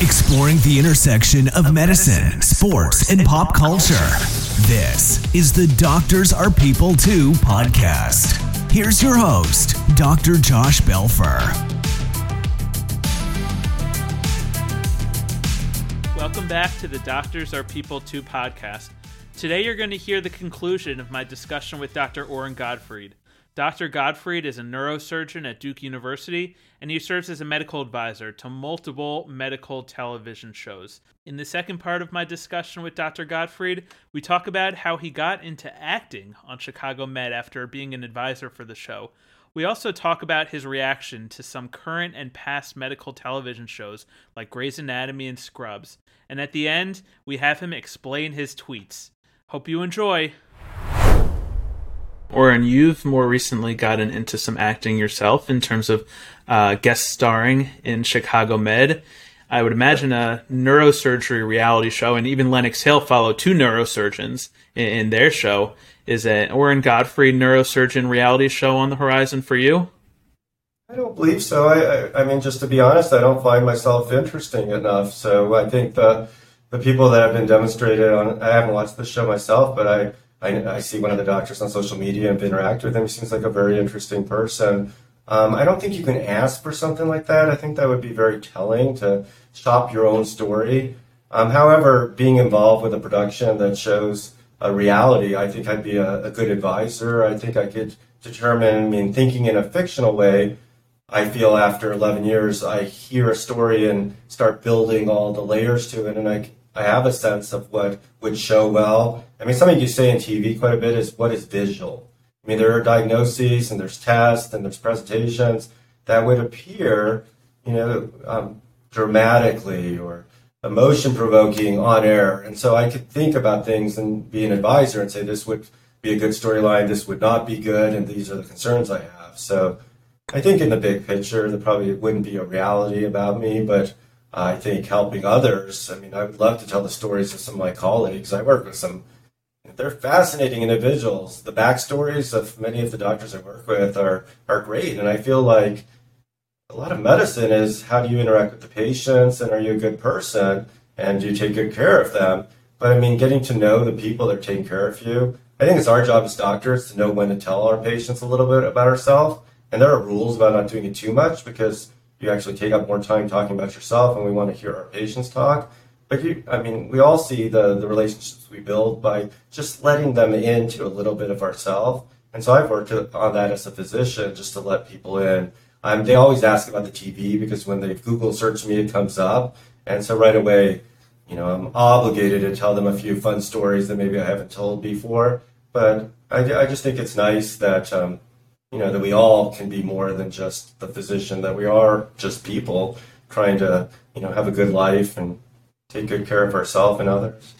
exploring the intersection of medicine, sports, and pop culture. This is the Doctors Are People Too podcast. Here's your host, Dr. Josh Belfer. Welcome back to the Doctors Are People Too podcast. Today you're going to hear the conclusion of my discussion with Dr. Oren Gottfried. Dr. Gottfried is a neurosurgeon at Duke University, and he serves as a medical advisor to multiple medical television shows. In the second part of my discussion with Dr. Gottfried, we talk about how he got into acting on Chicago Med after being an advisor for the show. We also talk about his reaction to some current and past medical television shows like Grey's Anatomy and Scrubs. And at the end, we have him explain his tweets. Hope you enjoy. Oren, you've more recently gotten into some acting yourself in terms of uh, guest starring in Chicago Med. I would imagine a neurosurgery reality show, and even Lenox Hill followed two neurosurgeons in, in their show. Is an Oren Gottfried neurosurgeon reality show on the horizon for you? I don't believe so. I, I, I mean, just to be honest, I don't find myself interesting enough. So I think the the people that have been demonstrated on, I haven't watched the show myself, but I I, I, see one of the doctors on social media and interact with him. He seems like a very interesting person. Um, I don't think you can ask for something like that. I think that would be very telling to shop your own story. Um, however, being involved with a production that shows a reality, I think I'd be a, a good advisor. I think I could determine, I mean, thinking in a fictional way, I feel after 11 years, I hear a story and start building all the layers to it, and I I have a sense of what would show well. I mean, something you say in TV quite a bit is what is visual. I mean, there are diagnoses and there's tests and there's presentations that would appear, you know, um, dramatically or emotion provoking on air. And so I could think about things and be an advisor and say this would be a good storyline, this would not be good, and these are the concerns I have. So I think in the big picture, there probably wouldn't be a reality about me, but I think helping others. I mean, I would love to tell the stories of some of my colleagues. I work with some, they're fascinating individuals. The backstories of many of the doctors I work with are, are great. And I feel like a lot of medicine is how do you interact with the patients and are you a good person and do you take good care of them? But I mean, getting to know the people that are taking care of you, I think it's our job as doctors to know when to tell our patients a little bit about ourselves. And there are rules about not doing it too much because you actually take up more time talking about yourself and we want to hear our patients talk. But you i mean we all see the the relationships we build by just letting them into a little bit of ourselves and so i've worked on that as a physician just to let people in. Um, they always ask about the tv because when they google search me it comes up. And so right away you know i'm obligated to tell them a few fun stories that maybe i haven't told before. But i, I just think it's nice that um, you know, that we all can be more than just the physician, that we are just people trying to, you know, have a good life and take good care of ourselves and others.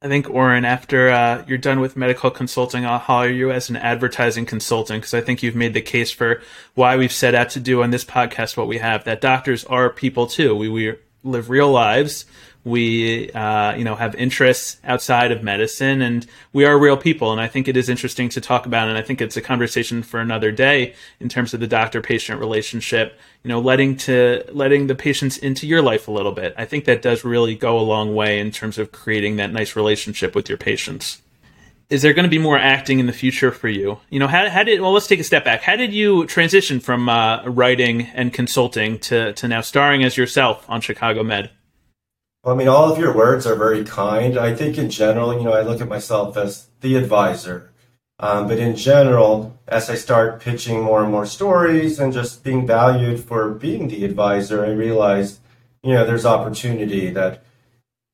I think, Oren, after uh, you're done with medical consulting, I'll hire you as an advertising consultant because I think you've made the case for why we've set out to do on this podcast what we have. That doctors are people too. We, we live real lives we uh, you know have interests outside of medicine and we are real people and i think it is interesting to talk about and i think it's a conversation for another day in terms of the doctor patient relationship you know letting to letting the patients into your life a little bit i think that does really go a long way in terms of creating that nice relationship with your patients is there going to be more acting in the future for you? You know, how, how did well? Let's take a step back. How did you transition from uh, writing and consulting to to now starring as yourself on Chicago Med? Well, I mean, all of your words are very kind. I think in general, you know, I look at myself as the advisor. Um, but in general, as I start pitching more and more stories and just being valued for being the advisor, I realized, you know, there's opportunity that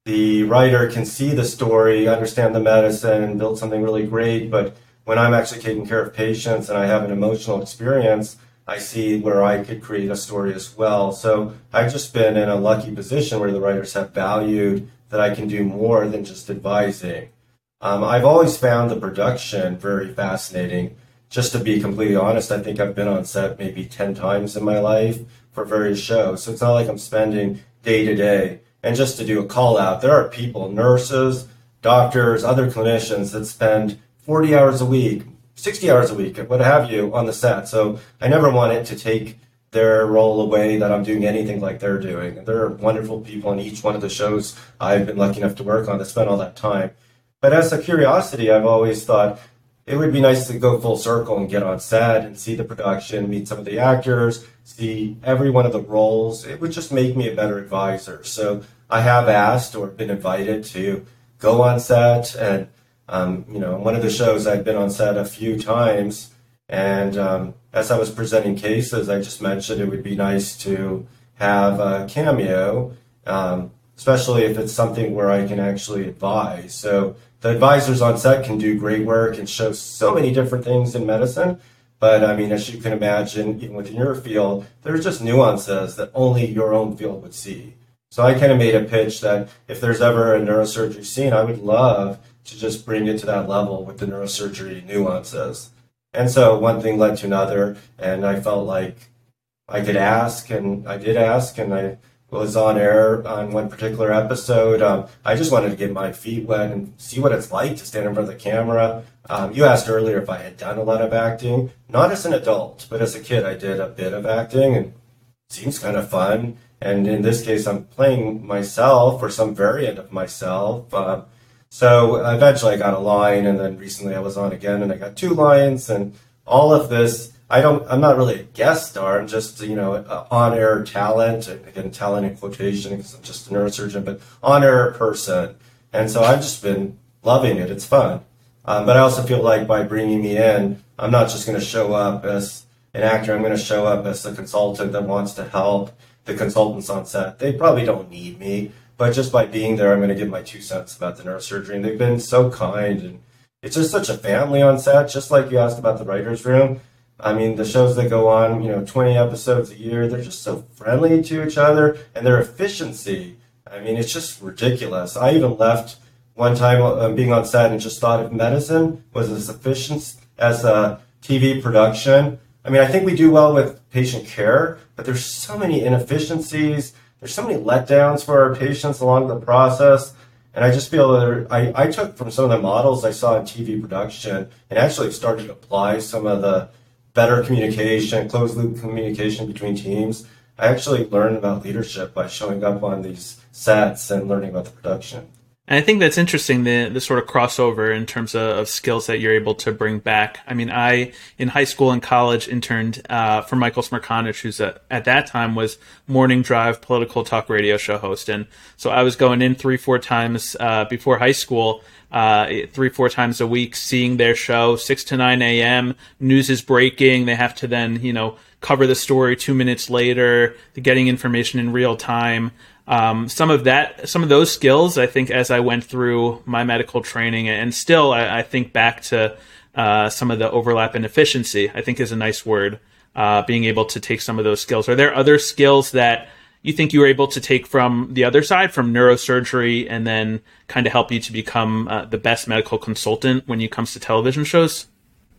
the writer can see the story, understand the medicine, and build something really great. But when I'm actually taking care of patients and I have an emotional experience, I see where I could create a story as well. So I've just been in a lucky position where the writers have valued that I can do more than just advising. Um, I've always found the production very fascinating. Just to be completely honest, I think I've been on set maybe 10 times in my life for various shows. So it's not like I'm spending day to day. And just to do a call out, there are people, nurses, doctors, other clinicians that spend 40 hours a week, 60 hours a week, what have you, on the set. So I never want it to take their role away that I'm doing anything like they're doing. They're wonderful people on each one of the shows I've been lucky enough to work on that spent all that time. But as a curiosity, I've always thought it would be nice to go full circle and get on set and see the production, meet some of the actors, see every one of the roles. It would just make me a better advisor. So I have asked or been invited to go on set. And, um, you know, one of the shows I've been on set a few times. And um, as I was presenting cases, I just mentioned it would be nice to have a cameo, um, especially if it's something where I can actually advise. So the advisors on set can do great work and show so many different things in medicine. But I mean, as you can imagine, even within your field, there's just nuances that only your own field would see. So I kind of made a pitch that if there's ever a neurosurgery scene, I would love to just bring it to that level with the neurosurgery nuances. And so one thing led to another, and I felt like I could ask, and I did ask, and I was on air on one particular episode. Um, I just wanted to get my feet wet and see what it's like to stand in front of the camera. Um, you asked earlier if I had done a lot of acting. Not as an adult, but as a kid, I did a bit of acting, and seems kind of fun. And in this case, I'm playing myself or some variant of myself. Uh, so eventually, I got a line, and then recently I was on again, and I got two lines, and all of this I don't. I'm not really a guest star. I'm just you know on-air talent. Again, talent in quotation because I'm just a neurosurgeon, but on-air person. And so I've just been loving it. It's fun. Um, but I also feel like by bringing me in, I'm not just going to show up as an actor. I'm going to show up as a consultant that wants to help the consultants on set. They probably don't need me, but just by being there, I'm going to give my two cents about the neurosurgery. And they've been so kind, and it's just such a family on set. Just like you asked about the writers' room I mean, the shows that go on, you know, 20 episodes a year, they're just so friendly to each other and their efficiency. I mean, it's just ridiculous. I even left one time uh, being on set and just thought if medicine was as efficient as a TV production. I mean, I think we do well with patient care, but there's so many inefficiencies. There's so many letdowns for our patients along the process. And I just feel that I, I took from some of the models I saw in TV production and actually started to apply some of the better communication, closed loop communication between teams. I actually learned about leadership by showing up on these sets and learning about the production. And I think that's interesting the the sort of crossover in terms of, of, skills that you're able to bring back. I mean, I in high school and college interned uh, for Michael Smerconish, who's a, at that time was morning drive political talk radio show host, and so I was going in three four times uh, before high school uh, three, four times a week, seeing their show, 6 to 9 a.m. News is breaking. They have to then, you know, cover the story two minutes later, getting information in real time. Um, some of that, some of those skills, I think, as I went through my medical training, and still, I, I think back to uh, some of the overlap and efficiency, I think is a nice word. Uh, being able to take some of those skills. Are there other skills that you think you were able to take from the other side, from neurosurgery, and then kind of help you to become uh, the best medical consultant when it comes to television shows?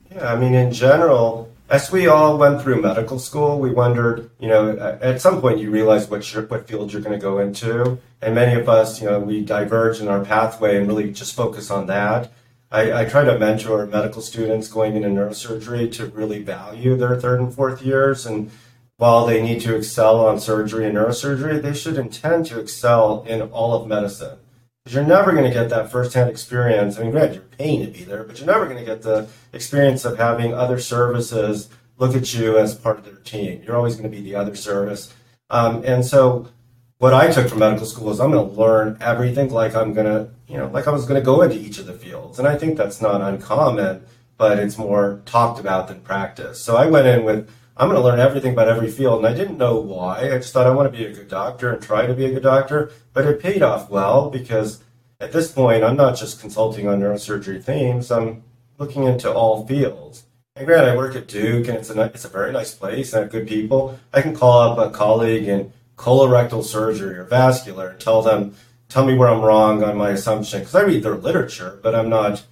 Yeah, I mean, in general, as we all went through medical school, we wondered, you know, at some point you realize what what field you're going to go into, and many of us, you know, we diverge in our pathway and really just focus on that. I, I try to mentor medical students going into neurosurgery to really value their third and fourth years and while they need to excel on surgery and neurosurgery, they should intend to excel in all of medicine. Because you're never going to get that firsthand experience. I mean, granted, you're paying to be there, but you're never going to get the experience of having other services look at you as part of their team. You're always going to be the other service. Um, and so, what I took from medical school is I'm going to learn everything like I'm going to, you know, like I was going to go into each of the fields. And I think that's not uncommon, but it's more talked about than practiced. So I went in with I'm going to learn everything about every field. And I didn't know why. I just thought I want to be a good doctor and try to be a good doctor. But it paid off well because at this point, I'm not just consulting on neurosurgery themes. I'm looking into all fields. And granted, I work at Duke, and it's a it's a very nice place and I have good people. I can call up a colleague in colorectal surgery or vascular and tell them, tell me where I'm wrong on my assumption because I read their literature, but I'm not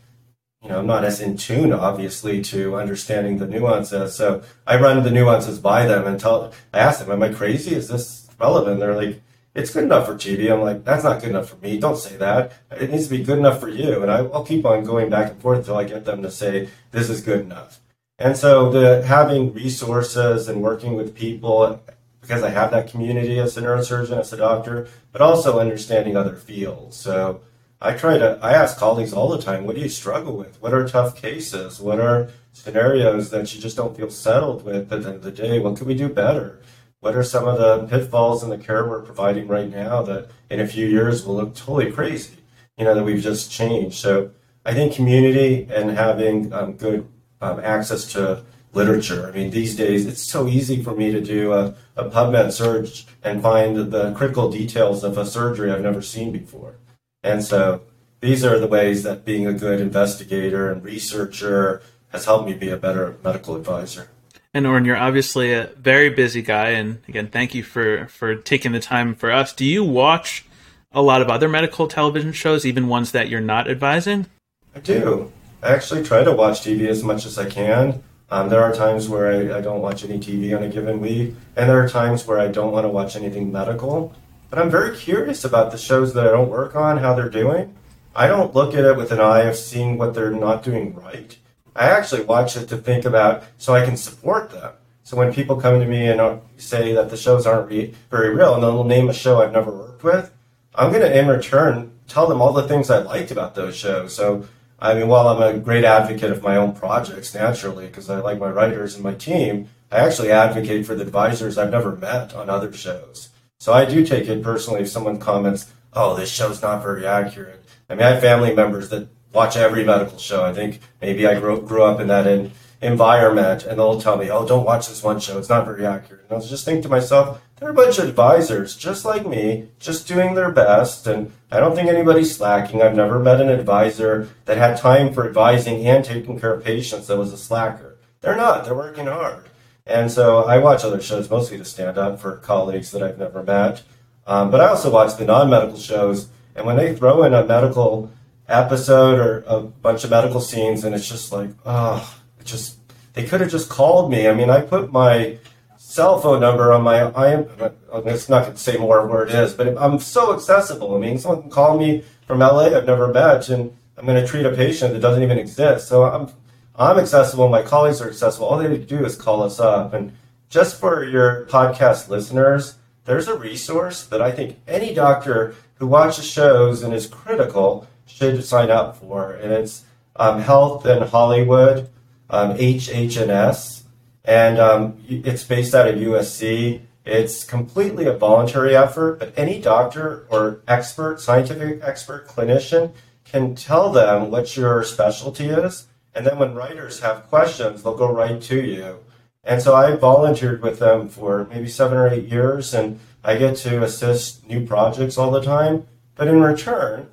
you know, I'm not as in tune, obviously, to understanding the nuances. So I run the nuances by them and tell. I ask them, "Am I crazy? Is this relevant?" They're like, "It's good enough for TV." I'm like, "That's not good enough for me. Don't say that. It needs to be good enough for you." And I, will keep on going back and forth until I get them to say, "This is good enough." And so the having resources and working with people because I have that community as a neurosurgeon, as a doctor, but also understanding other fields. So I try to I ask colleagues all the time, what do you struggle with? What are tough cases? What are scenarios that you just don't feel settled with at the end of the day? What could we do better? What are some of the pitfalls in the care we're providing right now that in a few years will look totally crazy? You know, that we've just changed. So I think community and having um, good um, access to literature. I mean, these days it's so easy for me to do a, a PubMed search and find the critical details of a surgery I've never seen before. And so these are the ways that being a good investigator and researcher has helped me be a better medical advisor. And Oren, you're obviously a very busy guy, and again, thank you for for taking the time for us. Do you watch a lot of other medical television shows, even ones that you're not advising? I do. I actually try to watch TV as much as I can. Um, there are times where I, I, don't watch any TV on a given week, and there are times where I don't want to watch anything medical. But I'm very curious about the shows that I don't work on, how they're doing. I don't look at it with an eye of seeing what they're not doing right. I actually watch it to think about so I can support them. So when people come to me and uh, say that the shows aren't re- very real, and they'll name a show I've never worked with, I'm going to in return tell them all the things I liked about those shows. So I mean, while I'm a great advocate of my own projects naturally, because I like my writers and my team, I actually advocate for the advisors I've never met on other shows. So I do take it personally if someone comments, "Oh, this show's not very accurate." I mean, I have family members that watch every medical show. I think maybe I grew, grew up in that in, environment, and they'll tell me, "Oh, don't watch this one show; it's not very accurate." And I'll just think to myself, they're a bunch of advisors, just like me, just doing their best, and I don't think anybody's slacking. I've never met an advisor that had time for advising and taking care of patients that was a slacker. They're not. They're working hard. And so I watch other shows mostly to stand up for colleagues that I've never met. Um, but I also watch the non medical shows, and when they throw in a medical episode or a bunch of medical scenes, and it's just like, oh, it just they could have just called me. I mean, I put my cell phone number on my I am I'm not going to say more of where it is, but I'm so accessible. I mean, someone can call me from LA I've never met, and I'm going to treat a patient that doesn't even exist. So I'm I'm accessible. My colleagues are accessible. All they need to do is call us up. And just for your podcast listeners, there's a resource that I think any doctor who watches shows and is critical should sign up for, and it's um, Health in Hollywood, um, HHNS, and um, it's based out of USC. It's completely a voluntary effort, but any doctor or expert, scientific expert, clinician can tell them what your specialty is. And then when writers have questions, they'll go right to you. And so I volunteered with them for maybe seven or eight years, and I get to assist new projects all the time. But in return,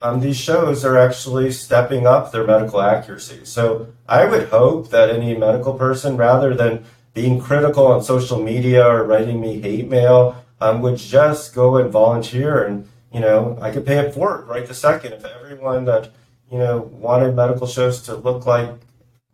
um, these shows are actually stepping up their medical accuracy. So I would hope that any medical person, rather than being critical on social media or writing me hate mail, um, would just go and volunteer. And, you know, I could pay it forward right the second if everyone that, you know, wanted medical shows to look like,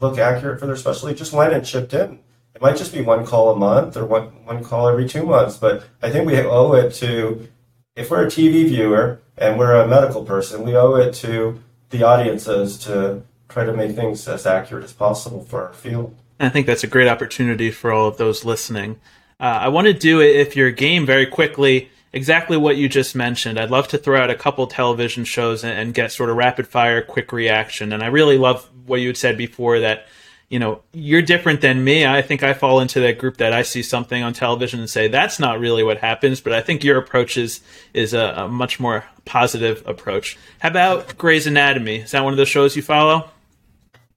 look accurate for their specialty just went and chipped in. It might just be one call a month or one, one call every two months, but I think we owe it to, if we're a TV viewer and we're a medical person, we owe it to the audiences to try to make things as accurate as possible for our field. I think that's a great opportunity for all of those listening. Uh, I want to do it if your game very quickly exactly what you just mentioned. I'd love to throw out a couple television shows and, and, get sort of rapid fire, quick reaction. And I really love what you had said before that, you know, you're different than me. I think I fall into that group that I see something on television and say that's not really what happens. But I think your approach is is a, a much more positive approach. How about Grey's Anatomy? Is that one of the shows you follow?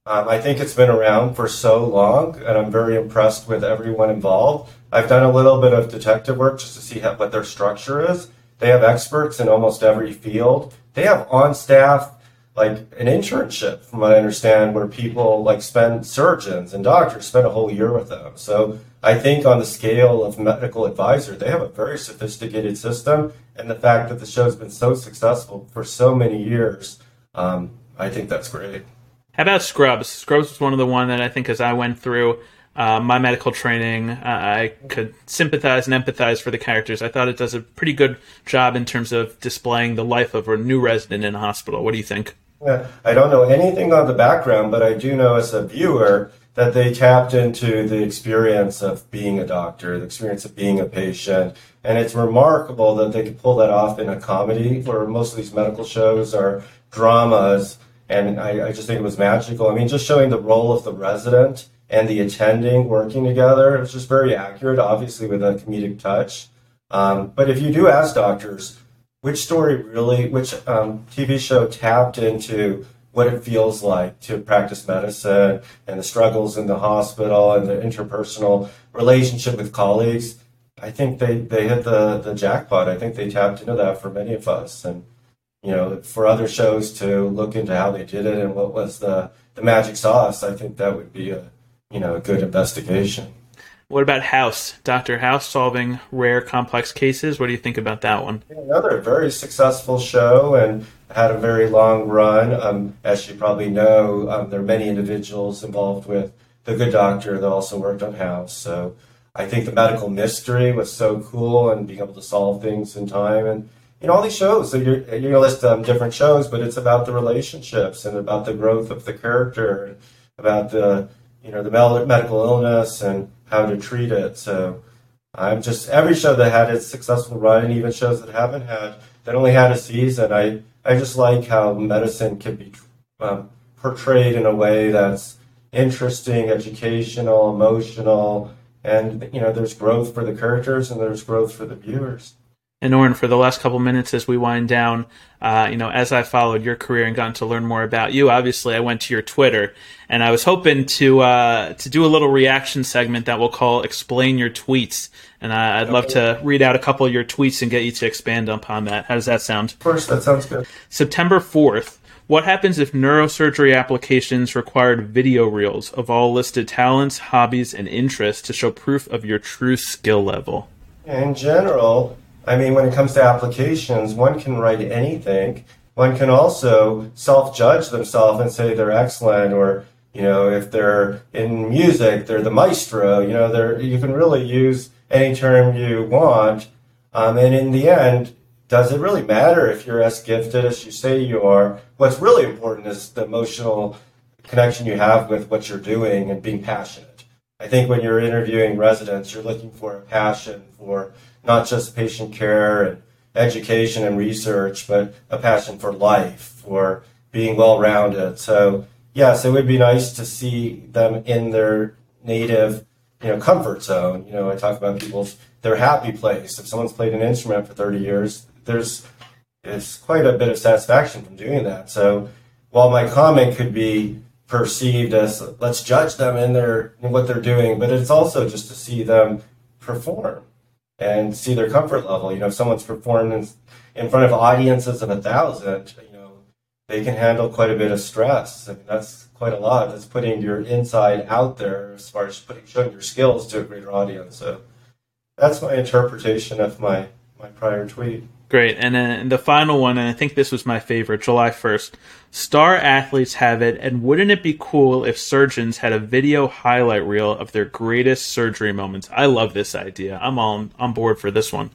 Um, I think it's been around for so long, and I'm very impressed with everyone involved. I've done a little bit of detective work just to see how, what their structure is. They have experts in almost every field. They have on staff like an internship, from what I understand, where people like spend surgeons and doctors spend a whole year with them. So I think on the scale of medical advisor, they have a very sophisticated system, and the fact that the show's been so successful for so many years, um, I think that's great. How about Scrubs? Scrubs was one of the one that I think as I went through uh, my medical training, uh, I could sympathize and empathize for the characters. I thought it does a pretty good job in terms of displaying the life of a new resident in a hospital. What do you think? Yeah, I don't know anything on the background, but I do know as a viewer that they tapped into the experience of being a doctor, the experience of being a patient. And it's remarkable that they could pull that off in a comedy where most of these medical shows are dramas. And I, I just think it was magical. I mean, just showing the role of the resident and the attending working together, it was just very accurate, obviously with a comedic touch. Um, but if you do ask doctors, which story really, which um, TV show tapped into what it feels like to practice medicine and the struggles in the hospital and the interpersonal relationship with colleagues. I think they, they hit the, the jackpot. I think they tapped into that for many of us. And, you know, for other shows to look into how they did it and what was the, the magic sauce, I think that would be a, you know, a good investigation. What about House? Dr. House solving rare, complex cases. What do you think about that one? Another very successful show and had a very long run. Um, as you probably know, um, there are many individuals involved with The Good Doctor that also worked on House. So I think the medical mystery was so cool and being able to solve things in time. And, you know, all these shows, so you're, you're going to list um, different shows, but it's about the relationships and about the growth of the character, about the, you know, the medical illness and how to treat it. So I'm just every show that had its successful run, and even shows that haven't had that only had a season. I I just like how medicine can be um, portrayed in a way that's interesting, educational, emotional, and you know there's growth for the characters and there's growth for the viewers. And Oren, for the last couple minutes as we wind down, uh, you know, as I followed your career and gotten to learn more about you, obviously I went to your Twitter and I was hoping to uh, to do a little reaction segment that we'll call "Explain Your Tweets." And I, would love to read out a couple of your tweets and get you to expand upon that. How does that sound? First, that sounds good. September fourth. What happens if neurosurgery applications required video reels of all listed talents, hobbies, and interests to show proof of your true skill level? In general, I mean, when it comes to applications, one can write anything. One can also self judge themselves and say they're excellent, or, you know, if they're in music, they're the maestro. You know, they're, you can really use any term you want. Um, and in the end, does it really matter if you're as gifted as you say you are? What's really important is the emotional connection you have with what you're doing and being passionate. I think when you're interviewing residents, you're looking for a passion for not just patient care and education and research, but a passion for life, for being well rounded. So, yes, it would be nice to see them in their native, you know, comfort zone. You know, I talk about people's their happy place. If someone's played an instrument for 30 years, there's it's quite a bit of satisfaction from doing that. So, while my comment could be perceived as let's judge them in their in what they're doing, but it's also just to see them perform and see their comfort level. You know, if someone's performed in, in front of audiences of a thousand, you know, they can handle quite a bit of stress. I mean, that's quite a lot. That's putting your inside out there as far as putting showing your skills to a greater audience. So that's my interpretation of my my prior tweet. Great. And then the final one, and I think this was my favorite, July 1st. Star athletes have it, and wouldn't it be cool if surgeons had a video highlight reel of their greatest surgery moments? I love this idea. I'm on, on board for this one.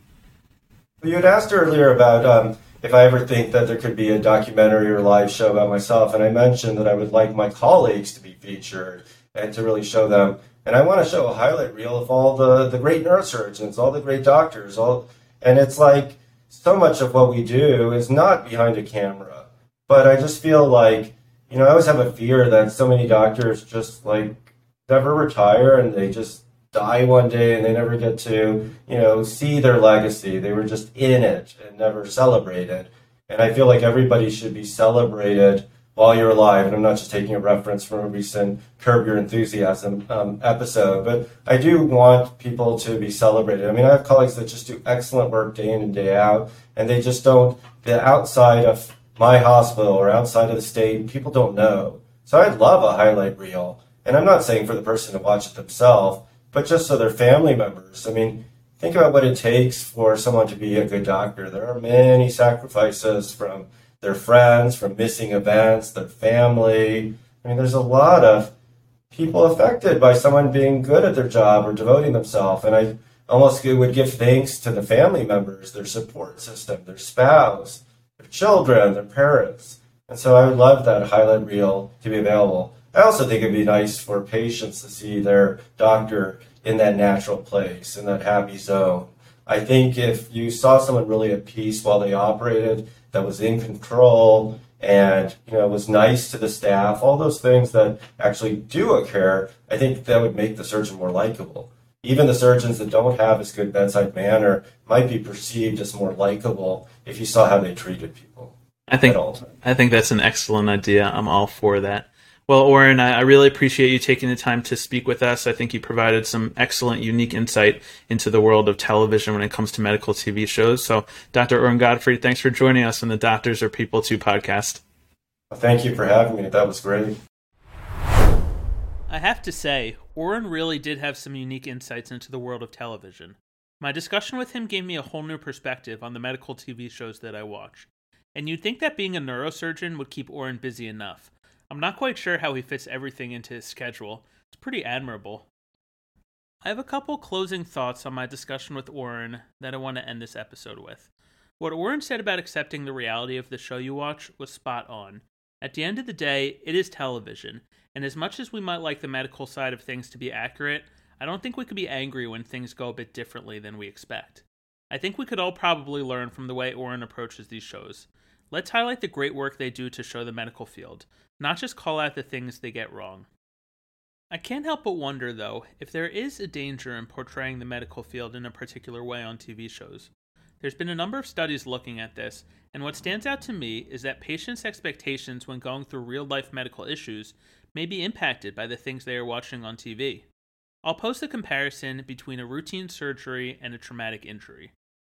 You had asked earlier about um, if I ever think that there could be a documentary or live show about myself, and I mentioned that I would like my colleagues to be featured and to really show them. And I want to show a highlight reel of all the, the great neurosurgeons, all the great doctors, all, and it's like, so much of what we do is not behind a camera. But I just feel like, you know, I always have a fear that so many doctors just like never retire and they just die one day and they never get to, you know, see their legacy. They were just in it and never celebrated. And I feel like everybody should be celebrated while you're alive. And I'm not just taking a reference from a recent Curb Your Enthusiasm um, episode, but I do want people to be celebrated. I mean, I have colleagues that just do excellent work day in and day out, and they just don't, the outside of my hospital or outside of the state, people don't know. So I'd love a highlight reel. And I'm not saying for the person to watch it themselves, but just so their family members. I mean, think about what it takes for someone to be a good doctor. There are many sacrifices from their friends, from missing events, their family. I mean, there's a lot of people affected by someone being good at their job or devoting themselves. And I almost would give thanks to the family members, their support system, their spouse, their children, their parents. And so I would love that highlight reel to be available. I also think it'd be nice for patients to see their doctor in that natural place, in that happy zone. I think if you saw someone really at peace while they operated, that was in control, and you know was nice to the staff, all those things that actually do occur, I think that would make the surgeon more likable. Even the surgeons that don't have as good bedside manner might be perceived as more likable if you saw how they treated people. I think I think that's an excellent idea. I'm all for that. Well, Oren, I, I really appreciate you taking the time to speak with us. I think you provided some excellent, unique insight into the world of television when it comes to medical TV shows. So, Dr. Oren Gottfried, thanks for joining us on the Doctors Are People Too podcast. Thank you for having me. That was great. I have to say, Oren really did have some unique insights into the world of television. My discussion with him gave me a whole new perspective on the medical TV shows that I watch. And you'd think that being a neurosurgeon would keep Oren busy enough. I'm not quite sure how he fits everything into his schedule. It's pretty admirable. I have a couple closing thoughts on my discussion with Oren that I want to end this episode with. What Oren said about accepting the reality of the show you watch was spot on. At the end of the day, it is television, and as much as we might like the medical side of things to be accurate, I don't think we could be angry when things go a bit differently than we expect. I think we could all probably learn from the way Oren approaches these shows. Let's highlight the great work they do to show the medical field, not just call out the things they get wrong. I can't help but wonder, though, if there is a danger in portraying the medical field in a particular way on TV shows. There's been a number of studies looking at this, and what stands out to me is that patients' expectations when going through real life medical issues may be impacted by the things they are watching on TV. I'll post a comparison between a routine surgery and a traumatic injury.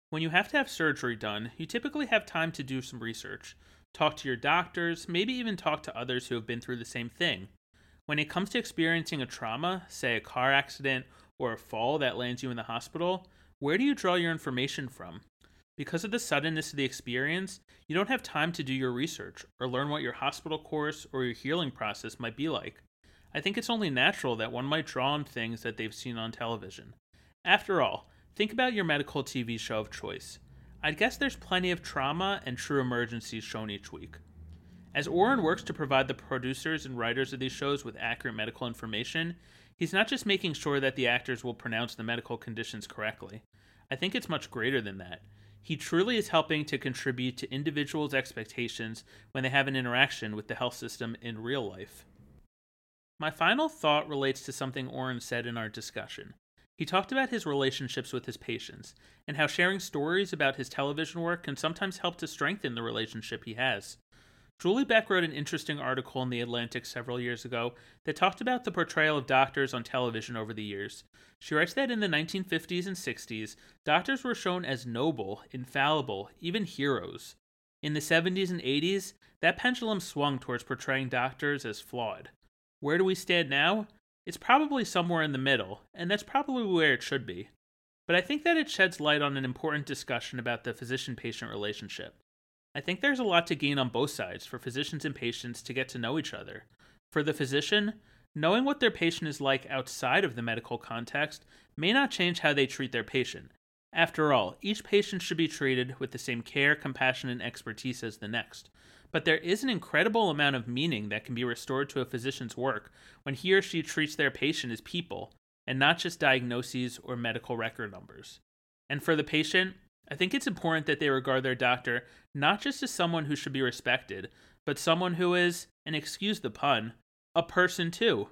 When you have to have surgery done, you typically have time to do some research, talk to your doctors, maybe even talk to others who have been through the same thing. When it comes to experiencing a trauma, say a car accident or a fall that lands you in the hospital, where do you draw your information from? Because of the suddenness of the experience, you don't have time to do your research or learn what your hospital course or your healing process might be like. I think it's only natural that one might draw on things that they've seen on television. After all, Think about your medical TV show of choice. I'd guess there's plenty of trauma and true emergencies shown each week. As Oren works to provide the producers and writers of these shows with accurate medical information, he's not just making sure that the actors will pronounce the medical conditions correctly. I think it's much greater than that. He truly is helping to contribute to individuals' expectations when they have an interaction with the health system in real life. My final thought relates to something Oren said in our discussion. He talked about his relationships with his patients and how sharing stories about his television work can sometimes help to strengthen the relationship he has. Julie Beck wrote an interesting article in The Atlantic several years ago that talked about the portrayal of doctors on television over the years. She writes that in the 1950s and 60s, doctors were shown as noble, infallible, even heroes. In the 70s and 80s, that pendulum swung towards portraying doctors as flawed. Where do we stand now? It's probably somewhere in the middle, and that's probably where it should be. But I think that it sheds light on an important discussion about the physician patient relationship. I think there's a lot to gain on both sides for physicians and patients to get to know each other. For the physician, knowing what their patient is like outside of the medical context may not change how they treat their patient. After all, each patient should be treated with the same care, compassion, and expertise as the next but there is an incredible amount of meaning that can be restored to a physician's work when he or she treats their patient as people and not just diagnoses or medical record numbers. And for the patient, I think it's important that they regard their doctor not just as someone who should be respected, but someone who is, and excuse the pun, a person too.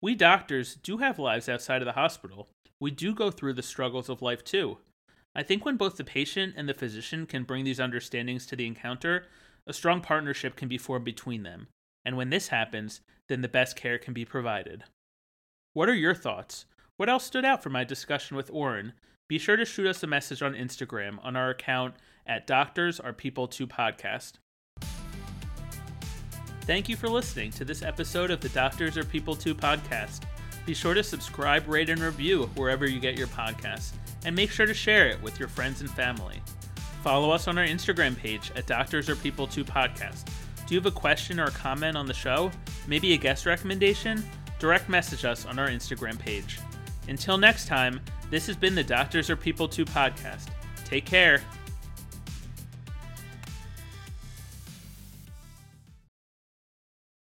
We doctors do have lives outside of the hospital. We do go through the struggles of life too. I think when both the patient and the physician can bring these understandings to the encounter, a strong partnership can be formed between them, and when this happens, then the best care can be provided. What are your thoughts? What else stood out from my discussion with Oren? Be sure to shoot us a message on Instagram on our account at Doctors Are People Too Podcast. Thank you for listening to this episode of the Doctors Are People Too podcast. Be sure to subscribe, rate, and review wherever you get your podcasts, and make sure to share it with your friends and family. Follow us on our Instagram page at Doctors Are People Too Podcast. Do you have a question or a comment on the show? Maybe a guest recommendation? Direct message us on our Instagram page. Until next time, this has been the Doctors Are People Too podcast. Take care.